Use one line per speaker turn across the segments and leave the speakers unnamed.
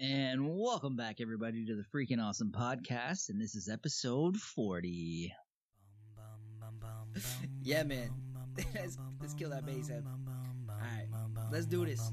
And welcome back, everybody, to the Freaking Awesome Podcast. And this is episode 40.
yeah, man. let's, let's kill that bass head. Alright, let's do this.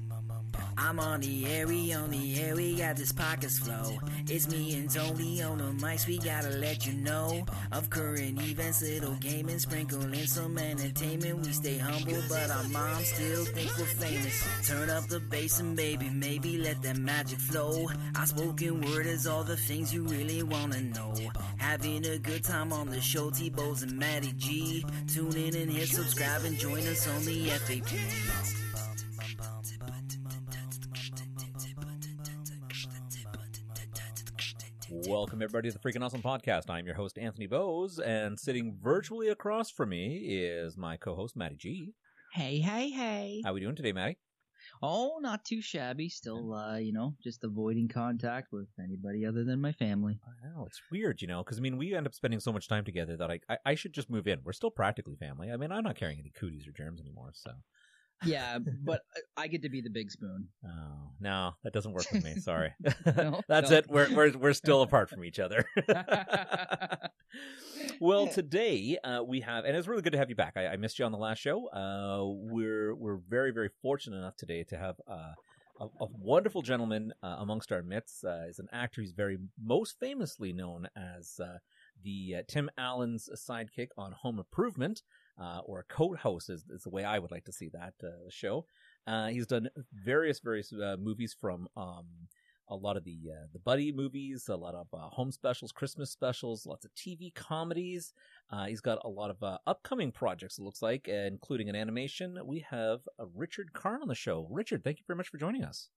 I'm on the air, we on the air, we got this pockets flow. It's me and Tony on the mics, we gotta let you know of current events, little gaming, sprinkling some entertainment. We stay humble, but our moms still think we're famous. Turn up the bass and baby, maybe let that magic flow. Our spoken word is all the things you really wanna know. Having a good time on the show, T-Bows and Matty G. Tune in and hit subscribe and join us on the FAP.
Welcome everybody to the Freaking Awesome Podcast. I'm your host Anthony Bose, and sitting virtually across from me is my co-host Maddie G.
Hey, hey, hey.
How we doing today, Maddie?
Oh, not too shabby. Still, uh, you know, just avoiding contact with anybody other than my family.
Wow, it's weird, you know, because I mean, we end up spending so much time together that I, I I should just move in. We're still practically family. I mean, I'm not carrying any cooties or germs anymore, so.
Yeah, but I- get to be the big spoon.
Oh no, that doesn't work with me. Sorry,
No,
that's
no.
it. We're we're we're still apart from each other. well, today uh, we have, and it's really good to have you back. I, I missed you on the last show. Uh, we're we're very very fortunate enough today to have uh, a, a wonderful gentleman uh, amongst our midst. Uh, is an actor. He's very most famously known as uh, the uh, Tim Allen's sidekick on Home Improvement, uh, or Coat House is, is the way I would like to see that uh, show. Uh, he's done various various uh, movies from um, a lot of the uh, the buddy movies, a lot of uh, home specials, Christmas specials, lots of TV comedies. He's got a lot of upcoming projects. It looks like, including an animation. We have Richard Karn on the show. Richard, thank you very much for joining us.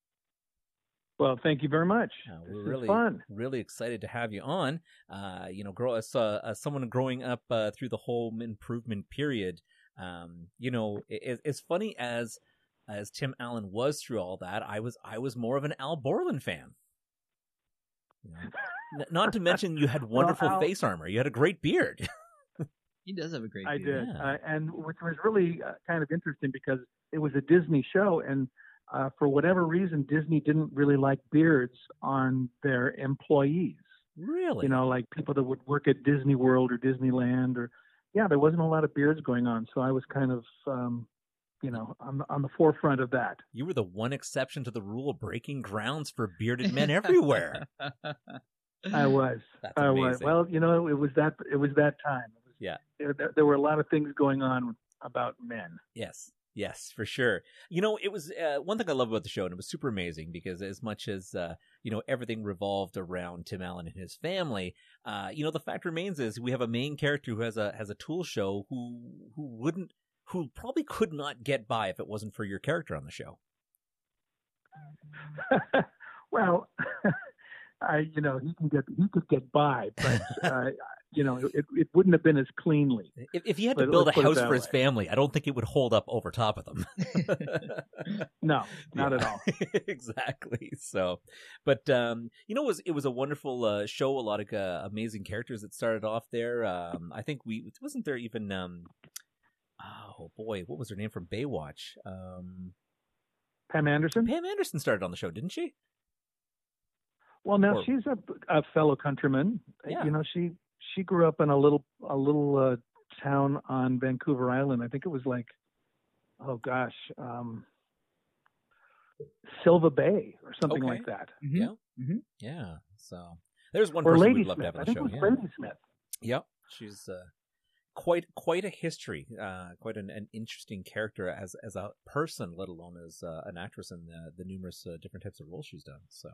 Well, thank you very much.
Uh,
This
we're
is
really
fun.
really excited to have you on. Uh, you know, grow as uh, as someone growing up uh, through the home improvement period. Um, you know, it, it's funny as as Tim Allen was through all that. I was I was more of an Al Borland fan. You know, Not to mention, you had wonderful
Al-
face armor. You had a great beard.
He does have a great
I
beard.
did,
Yeah.
uh, and which was really uh, kind of interesting because it was a Disney show, and uh, for whatever reason, Disney didn't really like beards on their employees.
really?
You know, like people that would work at Disney World or Disneyland, or yeah, there wasn't a lot of beards going on. So I was kind of, um, you know, on the, on the forefront of that.
you were the one exception to the rule, breaking grounds for bearded men everywhere.
I was.
That's
I was. Well, you know, it was that. It was that time. It was,
Yeah.
There, there, there were a lot of things going on about men.
Yes. Yes, for sure. You know, it was uh, one thing I love about the show, and it was super amazing because as much as uh, you know everything revolved around Tim Allen and his family, uh, you know the fact remains is we have a main character who has a has a tool show who who wouldn't who probably could not get by if it wasn't for your character on the show.
well, I, you know, he can get he could get by, but uh, you know, it, it wouldn't have been as cleanly.
If, if he had to
Let-
build a
let's put it
house for his
way.
family, I don't think it would hold up over top of them.
No, not at all.
exactly. So, but um, you know, it was it was a wonderful uh, show. A lot of uh, amazing characters that started off there. Um, I think we wasn't there even. Um, oh boy, what was her name from Baywatch? Um,
Pam Anderson.
Pam Anderson started on the show, didn't she?
Well, now
Or-
she's a, a fellow countryman.
Yeah.
You know, she she grew up in a little a little uh, town on Vancouver Island. I think it was like, oh gosh, um, Silva Bay or something
Okay.
like that.
Mhm.
Yeah.
Mhm.
Yeah. So there's one
Or
person
Lady
we'd love to have on the
I
the
think
show.
it was
Yeah.
Ladysmith.
Yep, she's uh, quite quite a history, uh, quite an, an interesting character as as a person, let alone as uh, an actress in the, the numerous uh, different types of roles she's done. So,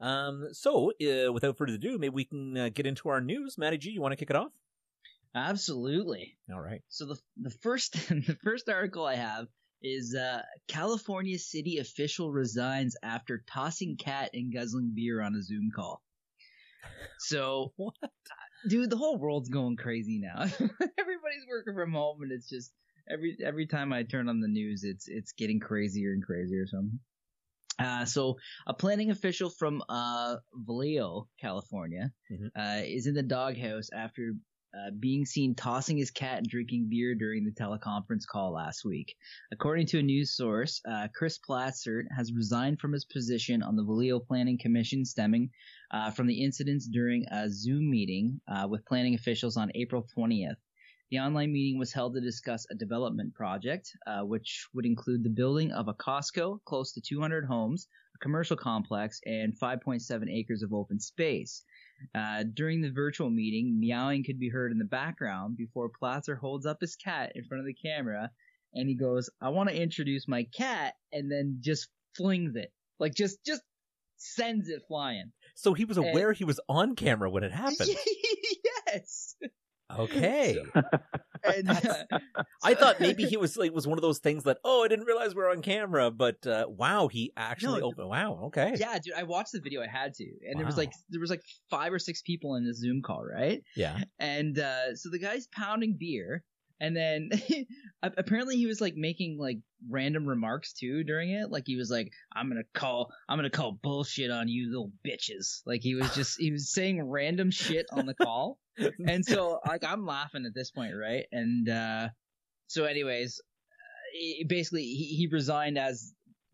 um, so uh, without further ado, maybe we can uh, get into our news. Matty G, you want to kick it off?
Absolutely.
All right.
So the the first the first article I have is uh, California city official resigns after tossing cat and guzzling beer on a Zoom call. So,
What?
dude, the whole world's going crazy now. Everybody's working from home, and it's just every every time I turn on the news, it's it's getting crazier and crazier. Something. Uh, so a planning official from uh, Vallejo, California,
Mhm.
uh, is in the doghouse after uh, being seen tossing his cat and drinking beer during the teleconference call last week. According to a news source, uh, Chris Platzer has resigned from his position on the Vallejo Planning Commission stemming uh, from the incidents during a Zoom meeting uh, with planning officials on April 20th. The online meeting was held to discuss a development project, uh, which would include the building of a Costco, close to 200 homes, a commercial complex, and 5.7 acres of open space. Uh, during the virtual meeting, meowing could be heard in the background before Platzer holds up his cat in front of the camera and he goes, I want to introduce my cat, and then just flings it. Like, just, just sends it flying.
So he was aware and, he was on camera when it happened.
yes.
Okay. and, uh, I thought maybe he was like was one of those things that oh I didn't realize we are on camera, but uh, wow he actually no, opened. Wow, okay.
Yeah, dude, I watched the video. I had to, and wow. there was like there was like five or six people in the Zoom call, right?
Yeah.
And uh, so the guy's pounding beer, and then apparently he was like making like random remarks too during it. Like he was like, "I'm gonna call, I'm gonna call bullshit on you little bitches." Like he was just he was saying random shit on the call, and so like I'm laughing at this point, right? And uh so, anyways, uh, basically he, he resigned as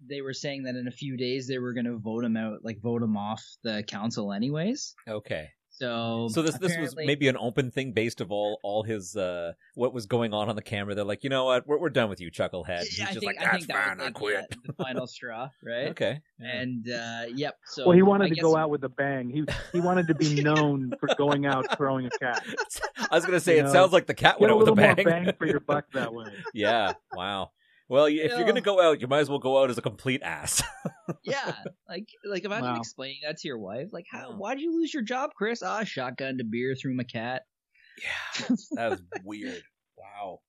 they were saying that in a few days they were gonna vote him out, like vote him off the council, anyways.
Okay.
So
so this this was maybe an open thing based of all all his uh what was going on on the camera. They're like, you know what, we're we're done with you, Chucklehead. He's
I
just
think,
like,
that's
I think
fine,
that
I
quit.
The, the final straw, right?
okay.
Yeah. And uh yep. So
well, he wanted
I
to
guess...
go out with a bang. He he wanted to be known for going out throwing a cat.
I was gonna say
you
it
know,
sounds like the cat went
out
with
a
a bang.
More bang for your buck that way.
yeah. Wow. Well, if you're gonna go out, you might as well go out as a complete ass.
yeah, like like imagine
Wow.
explaining that to your wife. Like, how?
Wow.
Why'd you lose your job, Chris? Ah, shotgun to beer through my cat.
yeah, that was weird. Wow.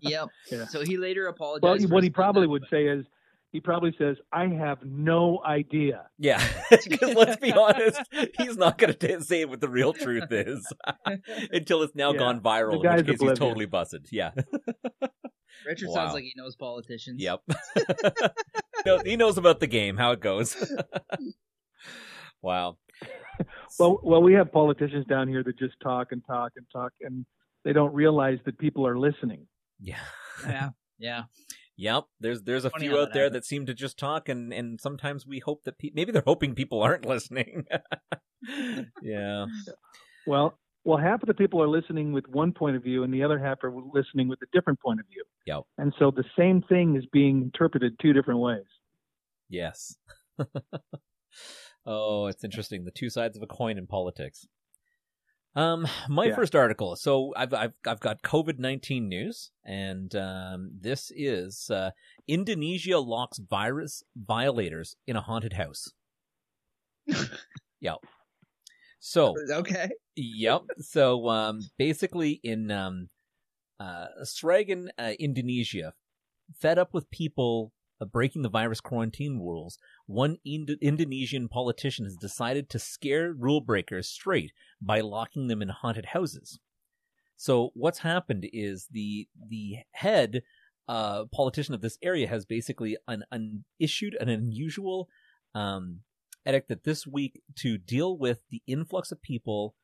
Yep.
Yeah.
So he later apologized.
Well, what he probably
conduct,
would say is, he probably says, "I have no idea."
Yeah, because let's be honest, he's not going to say what the real truth is until it's now
Yeah.
gone viral.
The
In
guy's
which case, he's totally busted. Yeah.
Richard
Wow.
sounds like he knows politicians.
Yep. No, he knows about the game, how it goes. wow.
Well, well, we have politicians down here that just talk and talk and talk, and they don't realize that people are listening.
Yeah.
Yeah. Yeah.
Yep. There's there's a
Funny
few out
that
there
happens.
that seem to just talk, and and sometimes we hope that pe- maybe they're hoping people aren't listening. yeah.
Well, well, half of the people are listening with one point of view, and the other half are listening with a different point of view.
Yep.
And so the same thing is being interpreted two different ways.
Yes. oh, it's interesting. The two sides of a coin in politics. Um, my
Yeah.
first article. So I've I've I've got COVID nineteen news, and um, this is uh, Indonesia locks virus violators in a haunted house. yep. So
Okay.
Yep. So um, basically, in um, uh, Sragen, uh, Indonesia, fed up with people uh, breaking the virus quarantine rules, one Ind- Indonesian politician has decided to scare rule breakers straight by locking them in haunted houses. So what's happened is the the head uh, politician of this area has basically an, an issued an unusual um, edict that this week to deal with the influx of people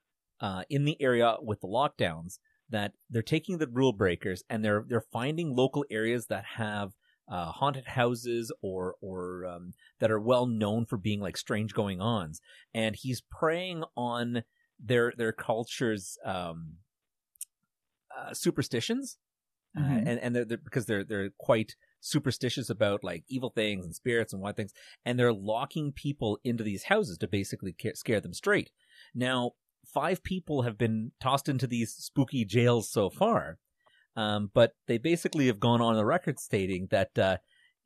uh, in the area with the lockdowns that they're taking the rule breakers and they're they're finding local areas that have uh, haunted houses or or um, that are well known for being like strange going ons and he's preying on their their culture's um, uh, superstitions. Uh,
Mhm.
and and they're, they're because they're they're quite superstitious about like evil things and spirits and what things. And they're locking people into these houses to basically ca- scare them straight. Now five people have been tossed into these spooky jails so far um, but they basically have gone on the record stating that uh,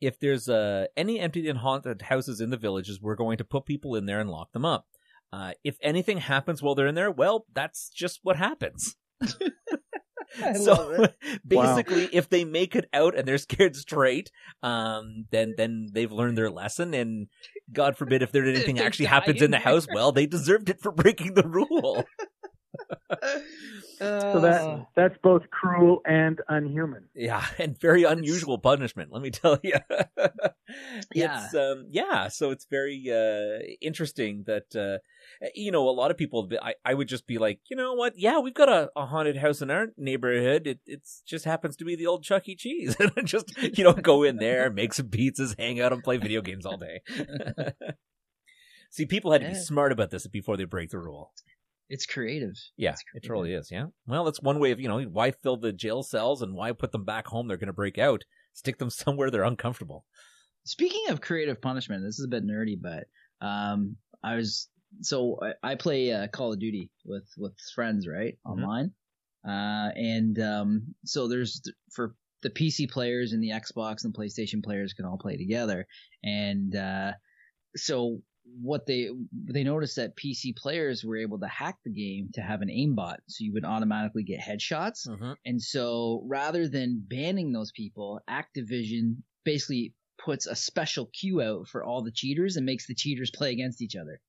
if there's uh, any empty and haunted houses in the villages we're going to put people in there and lock them up. Uh, if anything happens while they're in there well that's just what happens. So basically if they make it out and they're scared straight um then then they've learned their lesson and god forbid if there anything actually happens in the house well they deserved it for breaking the rule
So that that's both cruel and unhuman.
Yeah, and very unusual punishment, let me tell you.
Yeah.
It's, um, yeah, so it's very uh, interesting that, uh, you know, a lot of people, I, I would just be like, you know what? Yeah, we've got a, a haunted house in our neighborhood. It it's just happens to be the old Chuck E. Cheese. and just, you know, go in there, make some pizzas, hang out, and play video games all day. See, people had to be
Yeah.
smart about this before they break the rule.
It's creative.
Yeah,
It's
it
creative.
totally is. Yeah. Well, that's one way of, you know, why fill the jail cells and why put them back home? They're going to break out. Stick them somewhere they're uncomfortable.
Speaking of creative punishment, this is a bit nerdy, but um, I was so I, I play uh, Call of Duty with with friends, right,
Mhm.
online, uh, and um, so there's for the PC players and the Xbox and PlayStation players can all play together, and uh, so what they they noticed that PC players were able to hack the game to have an aimbot, so you would automatically get headshots.
Mm-hmm.
And so rather than banning those people, Activision basically puts a special queue out for all the cheaters and makes the cheaters play against each other.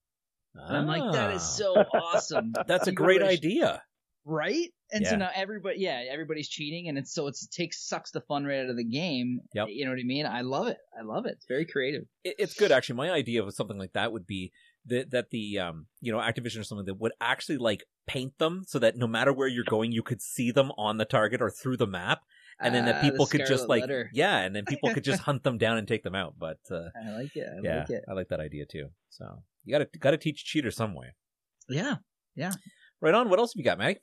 And I'm like, that is so awesome.
Ah. That's a great idea.
Right? And
Yeah.
so now everybody, yeah, everybody's cheating, and it's so it's, it takes sucks the fun right out of the game.
Yep.
You know what I mean? I love it. I love it. It's very creative.
It, it's good actually. My idea of something like that would be that that the um you know Activision or something that would actually like paint them so that no matter where you're going, you could see them on the target or through the map, and then that
Ah, the
people could just like
Letter.
yeah, and then people could just hunt them down and take them out. But uh,
I like it. I
yeah,
like it.
I like that idea too. So you got to got to teach cheater some way.
Yeah. Yeah.
Right on. What else have you got, Maddie?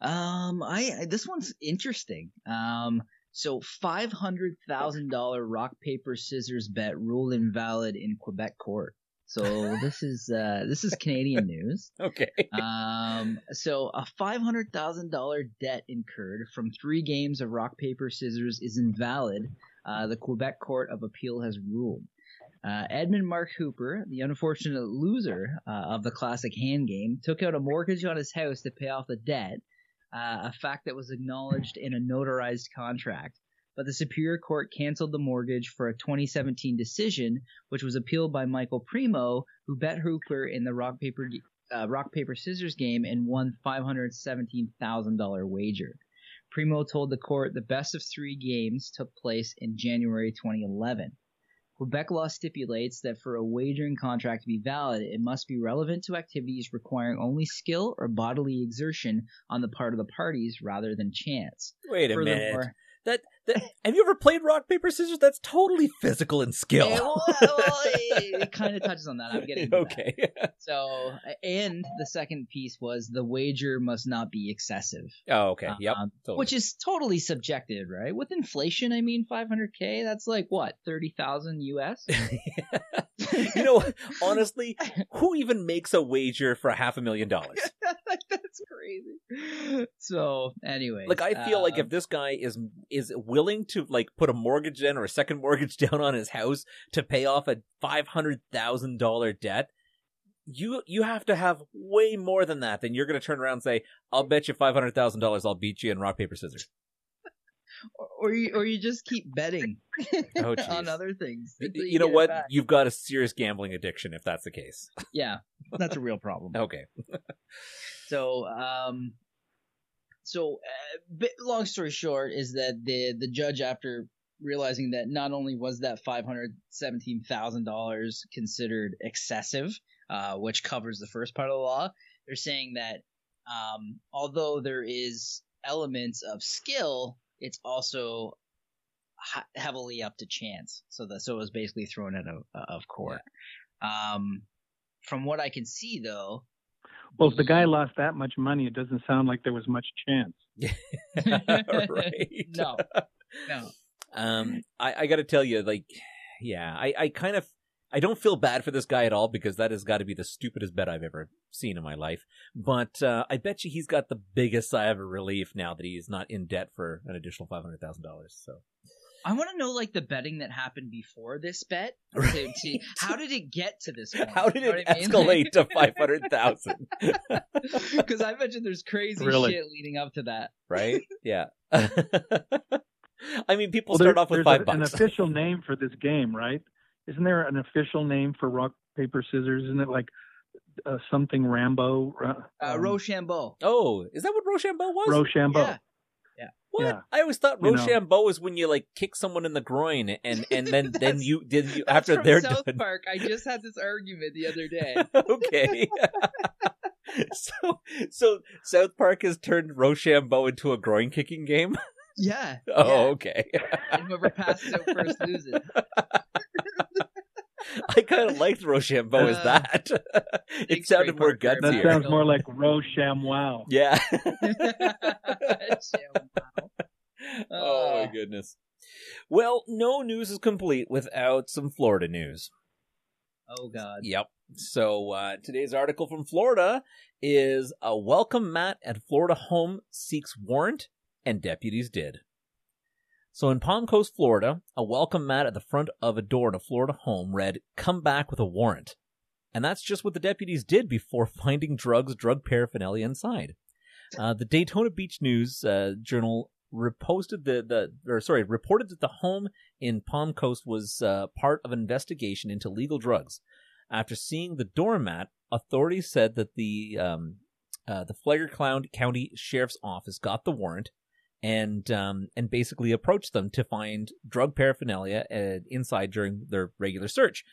Um, I this one's interesting. Um, so five hundred thousand dollar rock paper scissors bet ruled invalid in Quebec court. So this is uh this is Canadian news.
Okay.
Um, so a five hundred thousand dollar debt incurred from three games of rock paper scissors is invalid. Uh, the Quebec Court of Appeal has ruled. Uh, Edmund Mark Hooper, the unfortunate loser uh, of the classic hand game, took out a mortgage on his house to pay off the debt, uh, a fact that was acknowledged in a notarized contract. But the Superior Court canceled the mortgage for a 2017 decision, which was appealed by Michael Primo, who bet Hooper in the rock paper uh, rock paper scissors game and won $517,000 wager. Primo told the court the best of three games took place in January 2011. Quebec law stipulates that for a wagering contract to be valid, it must be relevant to activities requiring only skill or bodily exertion on the part of the parties rather than chance.
Wait a minute. That, that have you ever played rock paper scissors? That's totally physical and skill.
Yeah, well, well, it, it kind of touches on that. I'm getting to that.
okay.
So, and the second piece was the wager must not be excessive.
oh, okay. Yep.
Um,
Totally.
Which is totally subjective, right? With inflation, I mean, 500k, that's like what, 30,000 US?
you know, honestly, who even makes a wager for half a million dollars?
That's crazy. So, anyway.
Like, I feel like
um,
if this guy is is willing to like put a mortgage in or a second mortgage down on his house to pay off a five hundred thousand dollar debt, you you have to have way more than that. Then you're going to turn around and say, "I'll bet you five hundred thousand dollars I'll beat you in rock paper scissors."
or you, or you just keep betting
Oh, jeez.
on other things. until
You know what? You've got a serious gambling addiction if that's the case.
Yeah, that's a real problem.
Okay.
So, um, so uh, bit, long story short is that the the judge, after realizing that not only was that five hundred seventeen thousand dollars considered excessive, uh, which covers the first part of the law, they're saying that um, although there is elements of skill, it's also heavily up to chance. So that so it was basically thrown out of of court. Um, from what I can see, though.
Well, if the guy lost that much money, it doesn't sound like there was much chance.
right.
No, no.
Um, I, I got to tell you, like, yeah, I, I kind of, I don't feel bad for this guy at all because that has got to be the stupidest bet I've ever seen in my life. But uh, I bet you he's got the biggest sigh of relief now that he's not in debt for an additional five hundred thousand dollars. So
I want to know like the betting that happened before this bet. To, to, how did it get to this point?
how did
You know
it
what I mean?
escalate to five hundred thousand?
Because I bet you there's crazy
Really?
shit leading up to that.
right? Yeah. I mean, people
Well,
start off with five
a- an
bucks.
official name for this game, right? Isn't there an official name for rock paper scissors? Isn't it like uh, something Rambo. Uh,
Uh,
um,
Rochambeau.
Oh, is that what Rochambeau was?
Rochambeau.
Yeah.
What?
Yeah.
I always thought
You know.
Rochambeau is when you like kick someone in the groin and and then then you did you after they're
South
done.
Park. I just had this argument the other day.
okay. so so South Park has turned Rochambeau into a groin kicking game.
Yeah.
Oh,
yeah.
okay.
And whoever passes out first loses.
I kind of liked Rochambeau as
Uh,
that. it sounded more
Parker.
That sounds more like Rochamwow.
yeah.
Wow.
oh my
Uh.
goodness. Well, no news is complete without some Florida news.
oh God.
Yep. So uh, today's article from Florida is a welcome mat at Florida home seeks warrant, and deputies did. So in Palm Coast, Florida, a welcome mat at the front of a door in a Florida home read, "Come back with a warrant," and that's just what the deputies did before finding drugs, drug paraphernalia inside. Uh, the Daytona Beach News uh, Journal reposted the the or sorry reported that the home in Palm Coast was uh, part of an investigation into legal drugs. After seeing the doormat, authorities said that the um, uh, the Flagler County Sheriff's Office got the warrant and um, and basically approached them to find drug paraphernalia uh, inside during their regular search.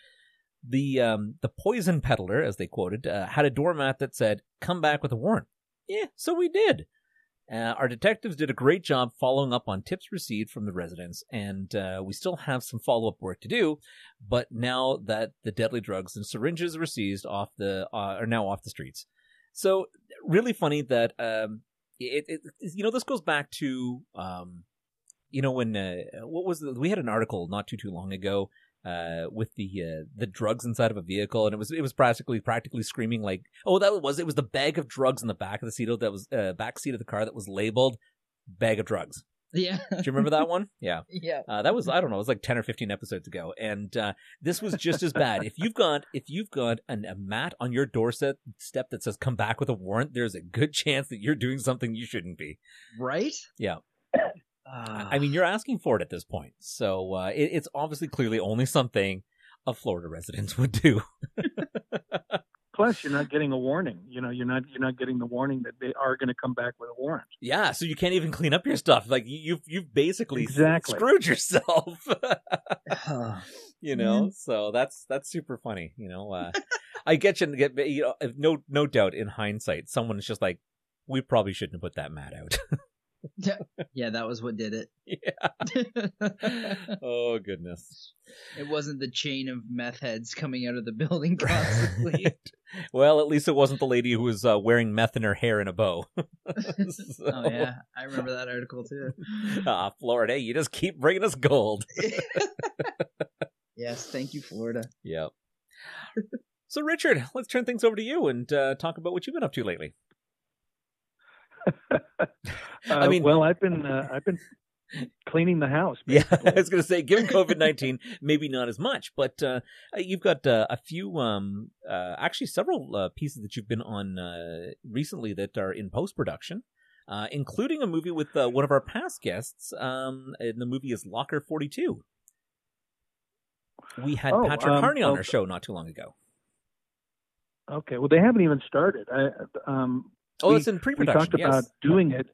The um, the poison peddler, as they quoted, uh, had a doormat that said, "Come back with a warrant." Yeah, so we did. Uh, our detectives did a great job following up on tips received from the residents, and uh, we still have some follow up work to do. But now that the deadly drugs and syringes were seized off the uh, are now off the streets, so really funny that um, it, it you know this goes back to um, you know when uh, what was the, we had an article not too too long ago uh, with the uh, the drugs inside of a vehicle, and it was it was practically practically screaming like, oh, that was it was the bag of drugs in the back of the seat that was uh, back seat of the car that was labeled bag of drugs.
Yeah.
Do you remember that one? Yeah.
Yeah.
Uh, that was I don't know, it was like ten or fifteen episodes ago, and uh, this was just as bad. If you've got if you've got an, a mat on your doorstep step that says "come back with a warrant," there's a good chance that you're doing something you shouldn't be.
Right?
Yeah.
Ah.
I mean, you're asking for it at this point, so uh, it, it's obviously clearly only something a Florida resident would do.
Plus, you're not getting a warning. You know, you're not you're not getting the warning that they are going to come back with a warrant.
Yeah, so you can't even clean up your stuff. Like you- you've you've basically
Exactly.
screwed yourself. You know so that's that's super funny you know uh i get you get you know no no doubt in hindsight someone's just like we probably shouldn't have put that mat out
yeah, that was what did it.
yeah oh goodness
it wasn't the chain of meth heads coming out of the building constantly.
well at least it wasn't the lady who was uh, wearing meth in her hair in a bow So-
Oh yeah, I remember that article too.
ah florida you just keep bringing us gold
yes, thank you, Florida.
yep so richard let's turn things over to you and uh, talk about what you've been up to lately
Uh,
mean-
well, I've been uh, I've been cleaning the house.
Yeah. I was going to say, given COVID nineteen, maybe not as much, but uh, you've got uh, a few, um, uh, actually several uh, pieces that you've been on uh, recently that are in post production, uh, including a movie with uh, one of our past guests. Um, and the movie is Locker Forty Two. We had
Oh,
Patrick
um,
Carney on
well,
our show not too long ago.
Okay. Well, they haven't even started. I, um,
Oh,
we-
it's in pre-production.
We talked
yes.
about doing it.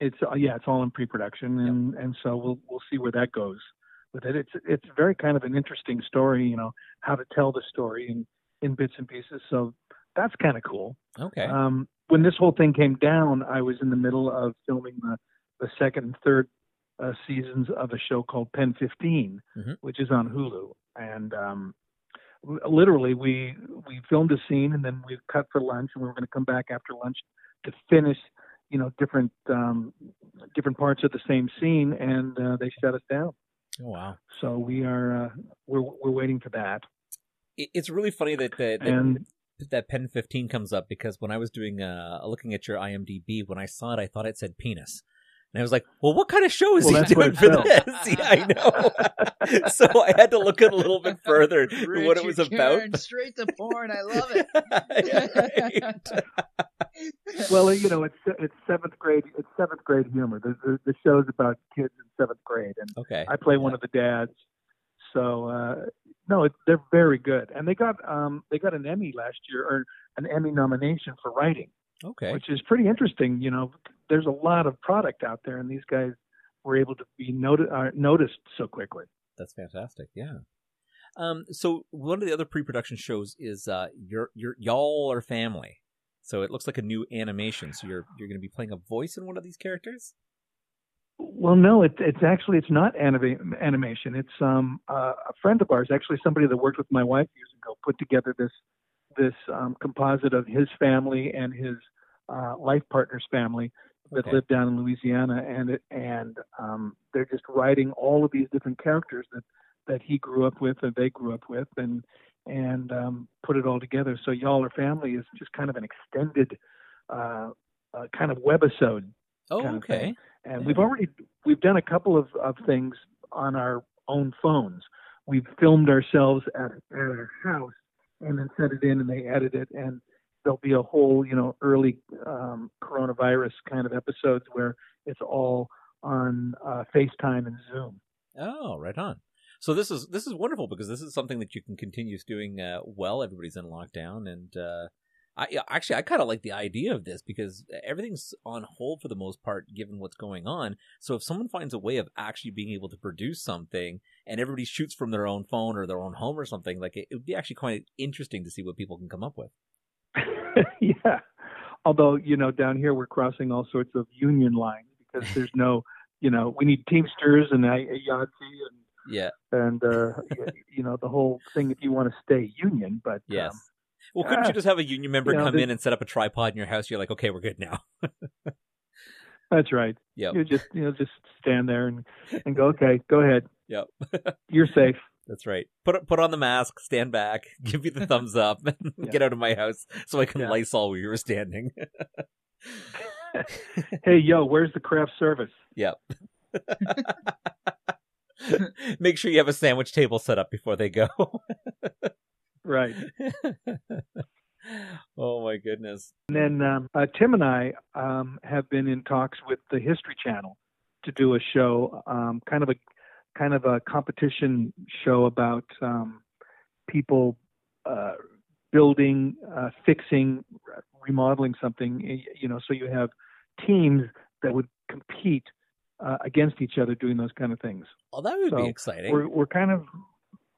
It's uh, yeah, it's all in pre-production, and and so we'll we'll see where that goes with it. It's it's very kind of an interesting story, you know, how to tell the story in in bits and pieces. So that's kind of cool.
Okay.
Um, when this whole thing came down, I was in the middle of filming the, the second and third uh, seasons of a show called Pen 15,
Mhm.
which is on Hulu. And um, literally, we we filmed a scene and then we cut for lunch, and we were going to come back after lunch to finish, you know, different um, different parts of the same scene, and uh, they shut us down.
oh wow.
So we are uh, we're we're waiting for that.
It's really funny that that, that
And
that pen 15 comes up because when I was doing uh looking at your IMDb when I saw it I thought it said penis. And I was like, "Well, what kind of show is
Well,
he doing for
says.
this?" yeah, I know. so I had to look it a little bit further through what it was about.
Karen, straight to porn. I love it.
Yeah, right.
Well, you know, it's it's seventh grade. It's seventh grade humor. The the, the show's about kids in seventh grade, and
Okay.
I play one of the dads. So uh, no, it, they're very good, and they got um they got an Emmy last year or an Emmy nomination for writing,
Okay.
which is pretty interesting. You know, there's a lot of product out there, and these guys were able to be noti- uh, noticed so quickly.
That's fantastic. Yeah. Um, so one of the other pre-production shows is uh, your your y'all are family. So it looks like a new animation. So you're you're going to be playing a voice in one of these characters.
Well, no, it, it's actually it's not anima- animation. It's um uh, a friend of ours, actually somebody that worked with my wife years ago, put together this this um, composite of his family and his uh, life partner's family that
Okay.
lived down in Louisiana, and it, and um, they're just writing all of these different characters that that he grew up with and they grew up with, and and um, put it all together. So y'all are family is just kind of an extended uh, uh, kind of webisode
Oh,
kind of
okay.
thing. and
Yeah.
we've already we've done a couple of, of things on our own phones. We've filmed ourselves at, at our house and then set it in and they edit it and there'll be a whole you know early um, coronavirus kind of episodes where it's all on uh, FaceTime and Zoom.
Oh, right on. So this is this is wonderful because this is something that you can continue doing uh, well. Everybody's in lockdown, and uh, I actually I kind of like the idea of this because everything's on hold for the most part, given what's going on. So if someone finds a way of actually being able to produce something, and everybody shoots from their own phone or their own home or something, like it, it would be actually quite interesting to see what people can come up with.
yeah. Although, you know, down here we're crossing all sorts of union lines because there's no, you know, we need Teamsters and I- IATSE and
Yeah.
and uh, you know the whole thing if you want to stay union. But
Yes.
um,
well, couldn't
ah,
you just have a union member
you know,
come
the-
in and set up a tripod in your house? You're like, okay, we're good now.
that's right.
Yeah.
You just you know just stand there and and go okay, go ahead,
Yep.
you're safe.
That's right. Put put on the mask, stand back, give me the thumbs up, and
Yeah.
get out of my house so I can
Yeah.
Lysol where you were standing.
Hey yo, where's the craft service?
yep. Make sure you have a sandwich table set up before they go.
Right.
oh my goodness.
And then um, uh, Tim and I um, have been in talks with the History Channel to do a show, um, kind of a kind of a competition show about um, people uh, building, uh, fixing, remodeling something. You know, so you have teams that would compete uh, against each other doing those kind of things.
Oh, that would be exciting.
We're we're kind of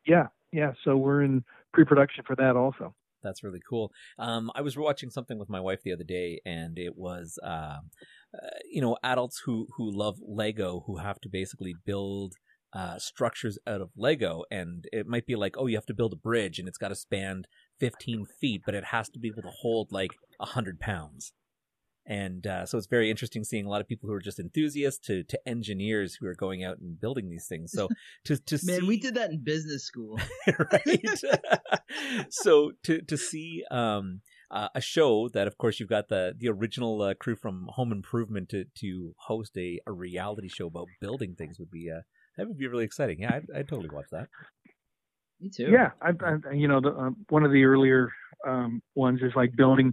yeah yeah. So we're in pre-production for that also.
That's really cool. Um, I was watching something with my wife the other day, and it was, um, uh, you know, adults who who love Lego who have to basically build uh, structures out of Lego, and it might be like, oh, you have to build a bridge, and it's got to span 15 feet, but it has to be able to hold like hundred pounds. And uh, so it's very interesting seeing a lot of people who are just enthusiasts to, to engineers who are going out and building these things. So to to
Man,
see
we did that in business school.
right? so to to see um, uh, a show that, of course, you've got the the original uh, crew from Home Improvement to to host a, a reality show about building things would be uh, that would be really exciting. Yeah, I'd, I'd totally watch that.
Me too.
Yeah, I, I, you know, the, uh, one of the earlier um, ones is like building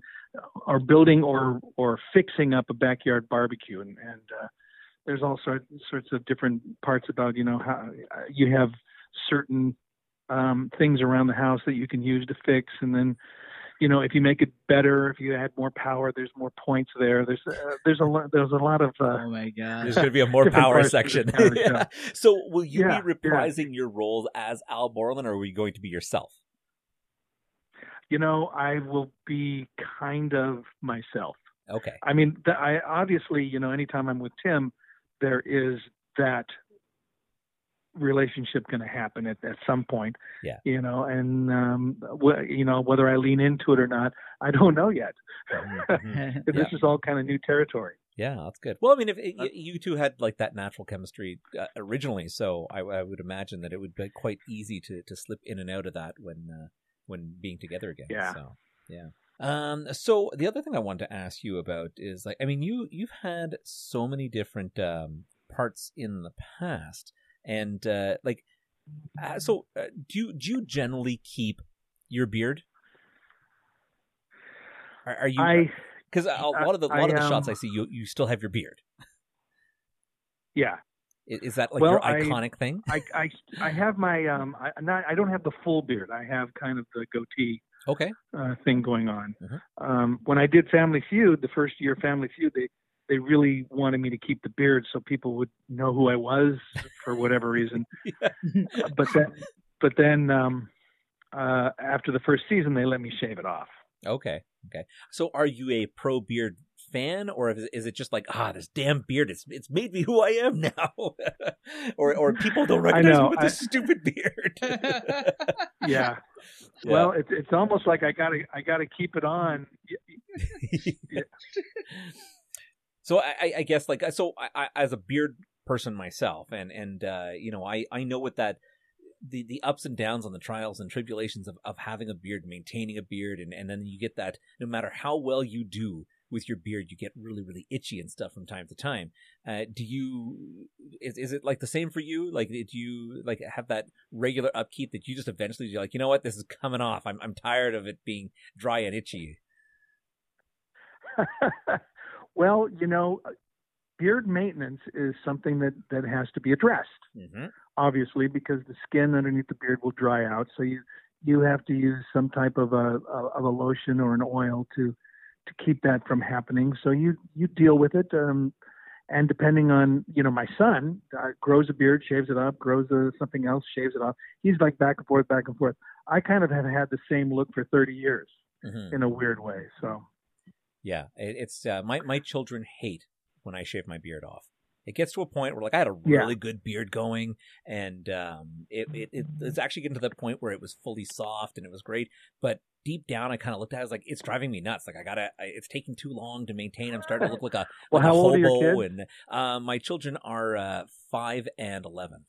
or building or or fixing up a backyard barbecue, and and uh, there's all sorts sorts of different parts about you know how uh, you have certain um, things around the house that you can use to fix, and then you know if you make it better, if you add more power, there's more points there. There's uh, there's a lot there's a lot of uh,
Oh my god.
There's going to be a more power
parts of the
section.
power
Yeah. So will you
Yeah,
be reprising your roles as Al Borland, or are you going to be yourself?
you know I will be kind of myself.
Okay.
I mean, th- I obviously, you know, anytime I'm with Tim, there is that relationship going to happen at, at some point.
Yeah.
You know, and um, wh- you know whether I lean into it or not, I don't know yet.
Mhm.
This is all kind of new territory.
Yeah, that's good. Well, I mean, if it, you two had like that natural chemistry uh, originally, so I, I would imagine that it would be quite easy to, to slip in and out of that when uh, when being together again.
Yeah.
So, yeah. Um. So the other thing I wanted to ask you about is like, I mean, you you've had so many different um parts in the past, and uh, like, uh, so uh, do you do you generally keep your beard? Are, are you? Because a lot of the a
I,
lot of the
um,
shots I see, you you still have your beard.
yeah
I- Is that like
Well,
your
I-
iconic thing?
I, I, I have my um I not I don't have the full beard. I have kind of the goatee
Okay.
uh, thing going on.
Mhm.
Um, when I did Family Feud, the first year of Family Feud, they they really wanted me to keep the beard so people would know who I was for whatever reason. but then but then um, uh, after the first season, they let me shave it off.
Okay. Okay. So are you a pro beard fan or is it just like ah this damn beard it's it's made me who I am now or or people don't recognize
know,
me with
I-
this stupid beard
Yeah.
Yeah.
Well, it's it's almost like I gotta I gotta keep it on. Yeah.
So I, I- guess like so I, I, as a beard person myself and and uh you know I I know what that the the ups and downs on the trials and tribulations of, of having a beard maintaining a beard and and then you get that no matter how well you do with your beard you get really really itchy and stuff from time to time. Uh do you is, is it like the same for you? Like do you like have that regular upkeep that you just eventually you're like you know what? This is coming off. I'm, I'm tired of it being dry and itchy
well, you know, beard maintenance is something that that has to be addressed.
mm-hmm.
obviously because the skin underneath the beard will dry out so you you have to use some type of a of a lotion or an oil to to keep that from happening so you you deal with it um and depending on you know my son uh, grows a beard shaves it up grows a, something else shaves it off he's like back and forth back and forth i kind of have had the same look for 30 years
Mm-hmm.
in a weird way so
Yeah, it, it's uh, my my children hate when I shave my beard off. It gets to a point where like I had a
Yeah.
really good beard going, and um, it, it, it it's actually getting to the point where it was fully soft and it was great. But deep down, I kind of looked at it I was like, it's driving me nuts. Like I gotta, I, it's taking too long to maintain. I'm starting to look like a
Well,
like a
how old are your
hobo.
kids?
And uh, my children are uh, five and eleven.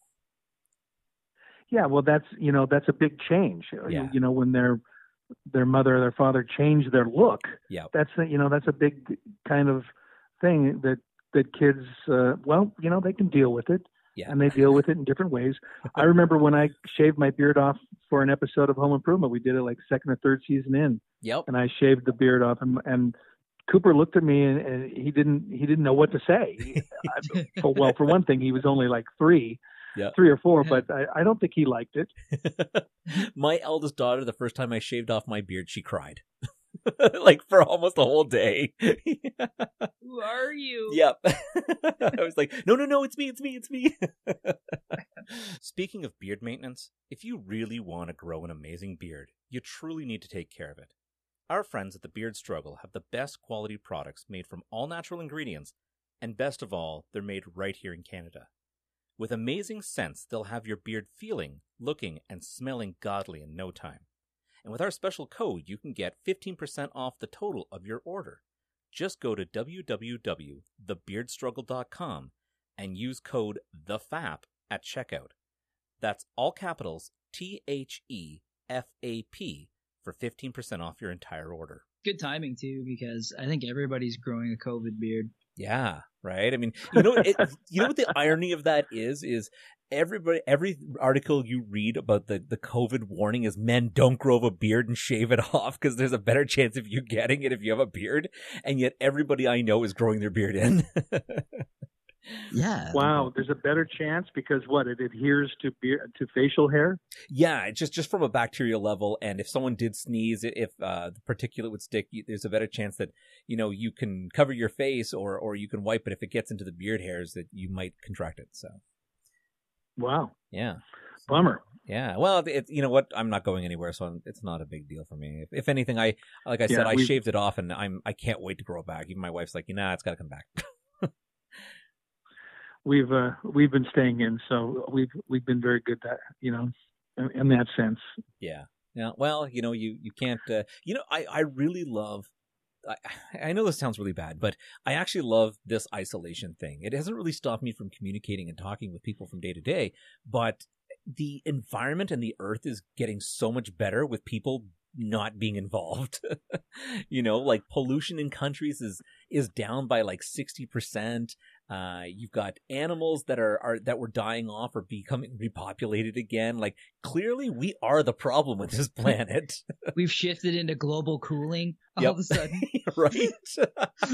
Yeah, well, that's you know that's a big change.
Yeah.
You know when their their mother or their father change their look.
Yeah.
That's a, you know that's a big kind of thing that that kids uh, well you know they can deal with it
Yeah.
and they deal with it in different ways. I remember when I shaved my beard off for an episode of Home Improvement. We did it like second or third season in,
Yep.
and I shaved the beard off and and. Cooper looked at me and, and he didn't he didn't know what to say. I- well, for one thing, he was only like three,
Yeah.
three or four, but I, I don't think he liked it.
my eldest daughter, the first time I shaved off my beard, she cried. like for almost a whole day.
Who are you?
Yep. I was like, no, no, no, it's me, it's me, it's me. Speaking of beard maintenance, if you really want to grow an amazing beard, you truly need to take care of it. Our friends at the Beard Struggle have the best quality products made from all natural ingredients, and best of all, they're made right here in Canada. With amazing scents, they'll have your beard feeling, looking, and smelling godly in no time. And with our special code, you can get 15% off the total of your order just go to www.thebeardstruggle.com and use code THEFAP at checkout. That's all capitals T H E F A P for 15% off your entire order.
Good timing too, because I think everybody's growing a COVID beard.
Yeah, right. I mean, you know, it, you know what the irony of that is is everybody every article you read about the the COVID warning is men don't grow a beard and shave it off because there's a better chance of you getting it if you have a beard, and yet everybody I know is growing their beard in.
Yeah.
Wow, there's a better chance because what it adheres to beard to facial hair.
Yeah, it's just just from a bacterial level, and if someone did sneeze, if uh, the particulate would stick, there's a better chance that you know you can cover your face or or you can wipe it if it gets into the beard hairs that you might contract it. So
Wow,
yeah,
bummer.
yeah. Well, it, you know what? I'm not going anywhere, so I'm, it's not a big deal for me. If, if anything, I like I said, I shaved it off, and I'm I can't wait to grow it back. Even my wife's like, you know, nah, it's got to come back.
We've uh, we've been staying in, so we've we've been very good that you know in, that sense.
Yeah. Yeah. Well, you know, you you can't. Uh, you know, I I really love. I, I know this sounds really bad, but I actually love this isolation thing. It hasn't really stopped me from communicating and talking with people from day to day, but the environment and the earth is getting so much better with people not being involved. you know, like pollution in countries is is down by like 60%. Uh, you've got animals that are, are that were dying off or becoming repopulated again. Like clearly we are the problem with this planet,
We've shifted into global cooling all
Yep.
of a sudden.
right?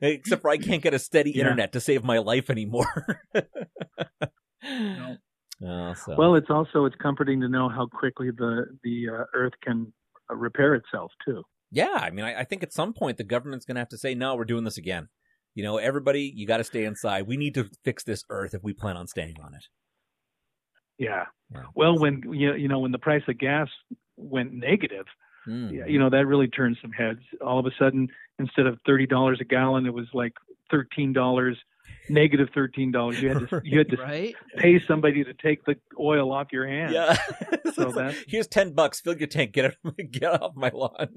Except for I can't get a steady
Yeah.
internet to save my life anymore.
No.
Oh, so.
Well, it's also it's comforting to know how quickly the the uh, Earth can uh, repair itself too.
yeah, I mean, I, I think at some point the government's going to have to say, no, we're doing this again. You know, everybody, you got to stay inside. We need to fix this Earth if we plan on staying on it.
Yeah.
Yeah.
Well, when you you know when the price of gas went negative,
Mm.
you know that really turned some heads. All of a sudden, instead of thirty dollars a gallon, it was like thirteen dollars, negative thirteen dollars. You had to you had to
Right?
pay somebody to take the oil off your hands.
Yeah.
So that's-
Here's ten bucks. Fill your tank. Get out, get off my lawn.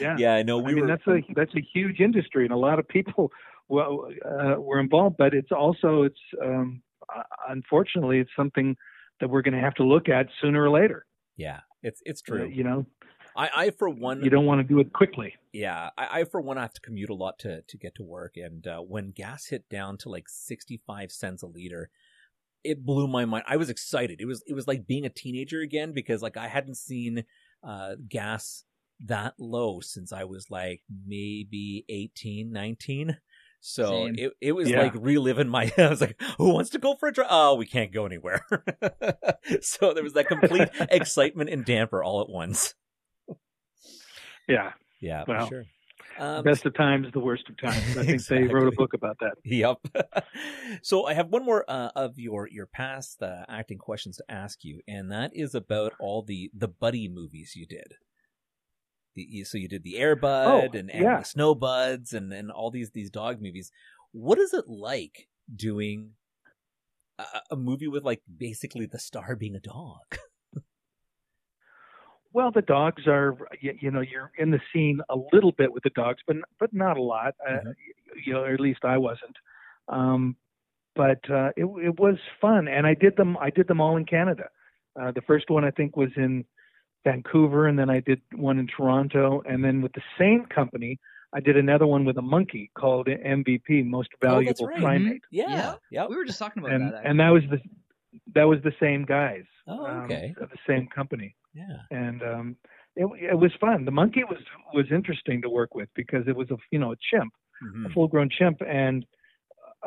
Yeah.
Yeah. I know. We
I mean
were.
that's a that's a huge industry, and a lot of people well uh, were involved. But it's also it's um, uh, unfortunately it's something that we're going to have to look at sooner or later.
yeah. It's it's
Uh,
true.
you know,
I, I for one.
you don't want to do it quickly.
Yeah, I, I for one I have to commute a lot to to get to work, and uh, when gas hit down to like sixty five cents a liter, it blew my mind. I was excited. It was it was like being a teenager again because like I hadn't seen uh, gas that low since I was like maybe 18, 19. So
Same.
it it was
Yeah.
like reliving my. I was like, "Who wants to go for a drive?" Oh, we can't go anywhere. so there was that complete excitement and damper all at once.
Yeah,
Yeah,
Well,
for sure. Um,
best of times, the worst of times. I think they wrote a book about that.
Yep. so I have one more uh, of your your past uh, acting questions to ask you, and that is about all the the buddy movies you did. The, you- so you did the Air Bud
Oh,
and, and
yeah.
the Snow Buds and and all these these dog movies. What is it like doing a, a movie with like basically the star being a dog?
Well, the dogs are, you, you know, you're in the scene a little bit with the dogs, but but not a lot. Uh,
Mhm.
you know, or at least I wasn't. Um, but uh, it it was fun, and I did them. I did them all in Canada. Uh, the first one I think was in Vancouver, and then I did one in Toronto, and then with the same company, I did another one with a monkey called MVP, Most Valuable
oh, right.
Primate,
Yeah.
Yeah.
Yep.
We were just talking about
and
that.
and that was the that was the same guys.
Oh,
um,
okay.
of the same company
Yeah.
and um, it, it was fun. The monkey was was interesting to work with because it was a you know a chimp,
Mhm.
a full grown chimp, and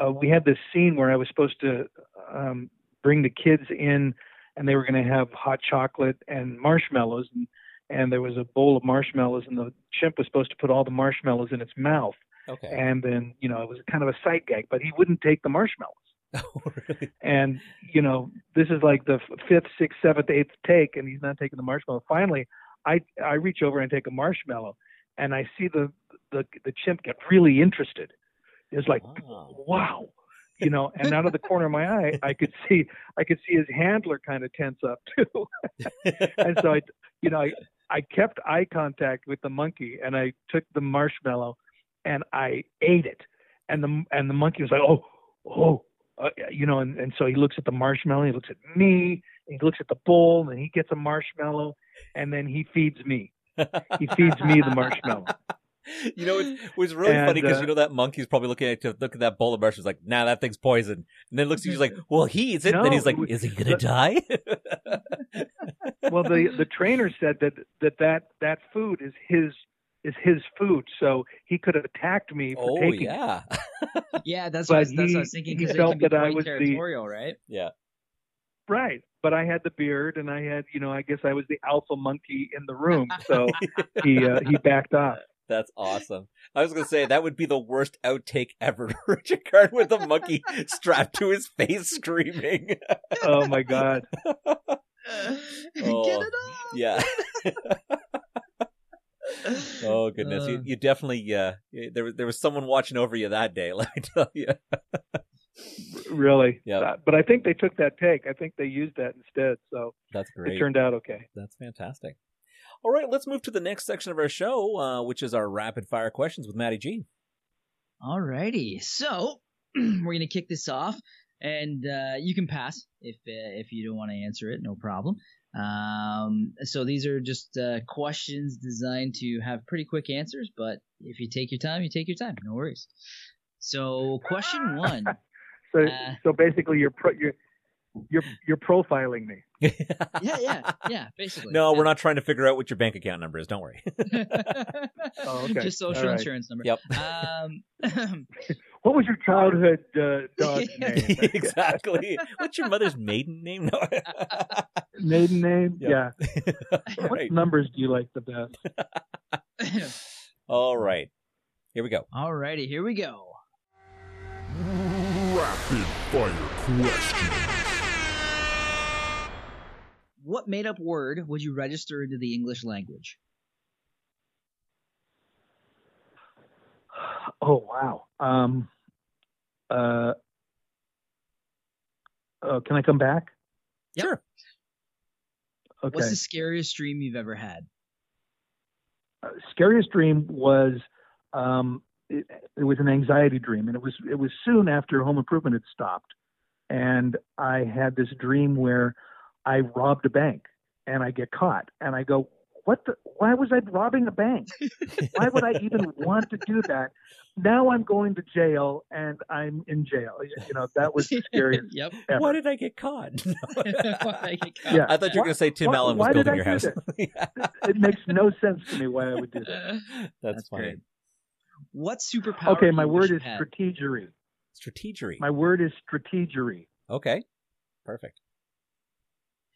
uh, we had this scene where I was supposed to um, bring the kids in, and they were going to have hot chocolate and marshmallows, and and there was a bowl of marshmallows, and the chimp was supposed to put all the marshmallows in its mouth,
Okay.
and then you know it was kind of a sight gag, but he wouldn't take the marshmallows
Oh, really?
and you know this is like the fifth sixth seventh eighth take and he's not taking the marshmallow. Finally i i reach over and take a marshmallow and i see the the the chimp get really interested. It's like
Wow.
wow. You know and out of the corner of my eye i could see i could see his handler kind of tense up too. And so i you know i i kept eye contact with the monkey and i took the marshmallow and i ate it. And the and the monkey was like oh oh uh, you know and, and so he looks at the marshmallow he looks at me he looks at the bowl and he gets a marshmallow and then he feeds me he feeds me the marshmallow
You know, it was really
And,
funny because
uh,
you know that monkey's probably looking at to look at that bowl of marshmallows like, nah, that thing's poison. And then looks at you he's like, well, he eats it. then
No,
he's like, is he gonna
the-
die?
well the the trainer said that that that that food is his is his food so he could have attacked me for
oh
taking it
yeah,
yeah, that's
but
what, I was- that's what I was thinking
he
because
felt that I
quite
was the-
right?
yeah.
Right. But I had the beard and I had, you know, I guess I was the alpha monkey in the room. So he uh, he backed off.
That's awesome. I was gonna say that would be the worst outtake ever. Richard Karn with a monkey strapped to his face, screaming.
Oh my god.
Get
Oh,
it off!
yeah. Oh goodness, you,
Uh.
you definitely uh, there was there was someone watching over you that day. Let me tell you.
Really.
Yep.
Uh, but I think they took that take. I think they used that instead. So
That's great.
it turned out okay.
That's fantastic. All right, let's move to the next section of our show, uh, which is our rapid fire questions with Maddie G.
Alrighty, so we're gonna kick this off, and uh, you can pass if uh, if you don't want to answer it, no problem. Um, so these are just uh, questions designed to have pretty quick answers, but if you take your time, you take your time, no worries. So question one,
So
Uh.
so basically you're pro, you're you're you're profiling me.
yeah, yeah, yeah, basically.
No, we're not trying to figure out what your bank account number is. Don't worry.
Oh, okay.
Just social
All right.
insurance number.
Yep.
Um,
what was your childhood uh, dog's name?
exactly. What's your mother's maiden name? No.
Maiden name?
Yep.
Yeah. What
right.
numbers do you like the best?
All right. Here we go.
Alrighty, here we go.
Rapid fire question.
What made up word would you register into the English language?
Oh wow. Um. Uh. Uh, can I come back?
Yep.
Sure.
Okay.
What's the scariest dream you've ever had?
uh, scariest dream was um, it, it was an anxiety dream, and it was it was soon after Home Improvement had stopped, and I had this dream where I robbed a bank, and I get caught, and I go, what the? Why was I robbing a bank? Why would I even want to do that? Now I'm going to jail, and I'm in jail. You know that was the scariest
yep.
ever.
Why did I get caught?
Yeah.
I thought you were going to say Tim
why-
Allen was
why
building your house.
It makes no sense to me why I would do that.
That's,
That's
funny.
great. What superpower?
Okay, my word is
had?
strategery.
Strategery.
My word is strategery.
Okay. Perfect.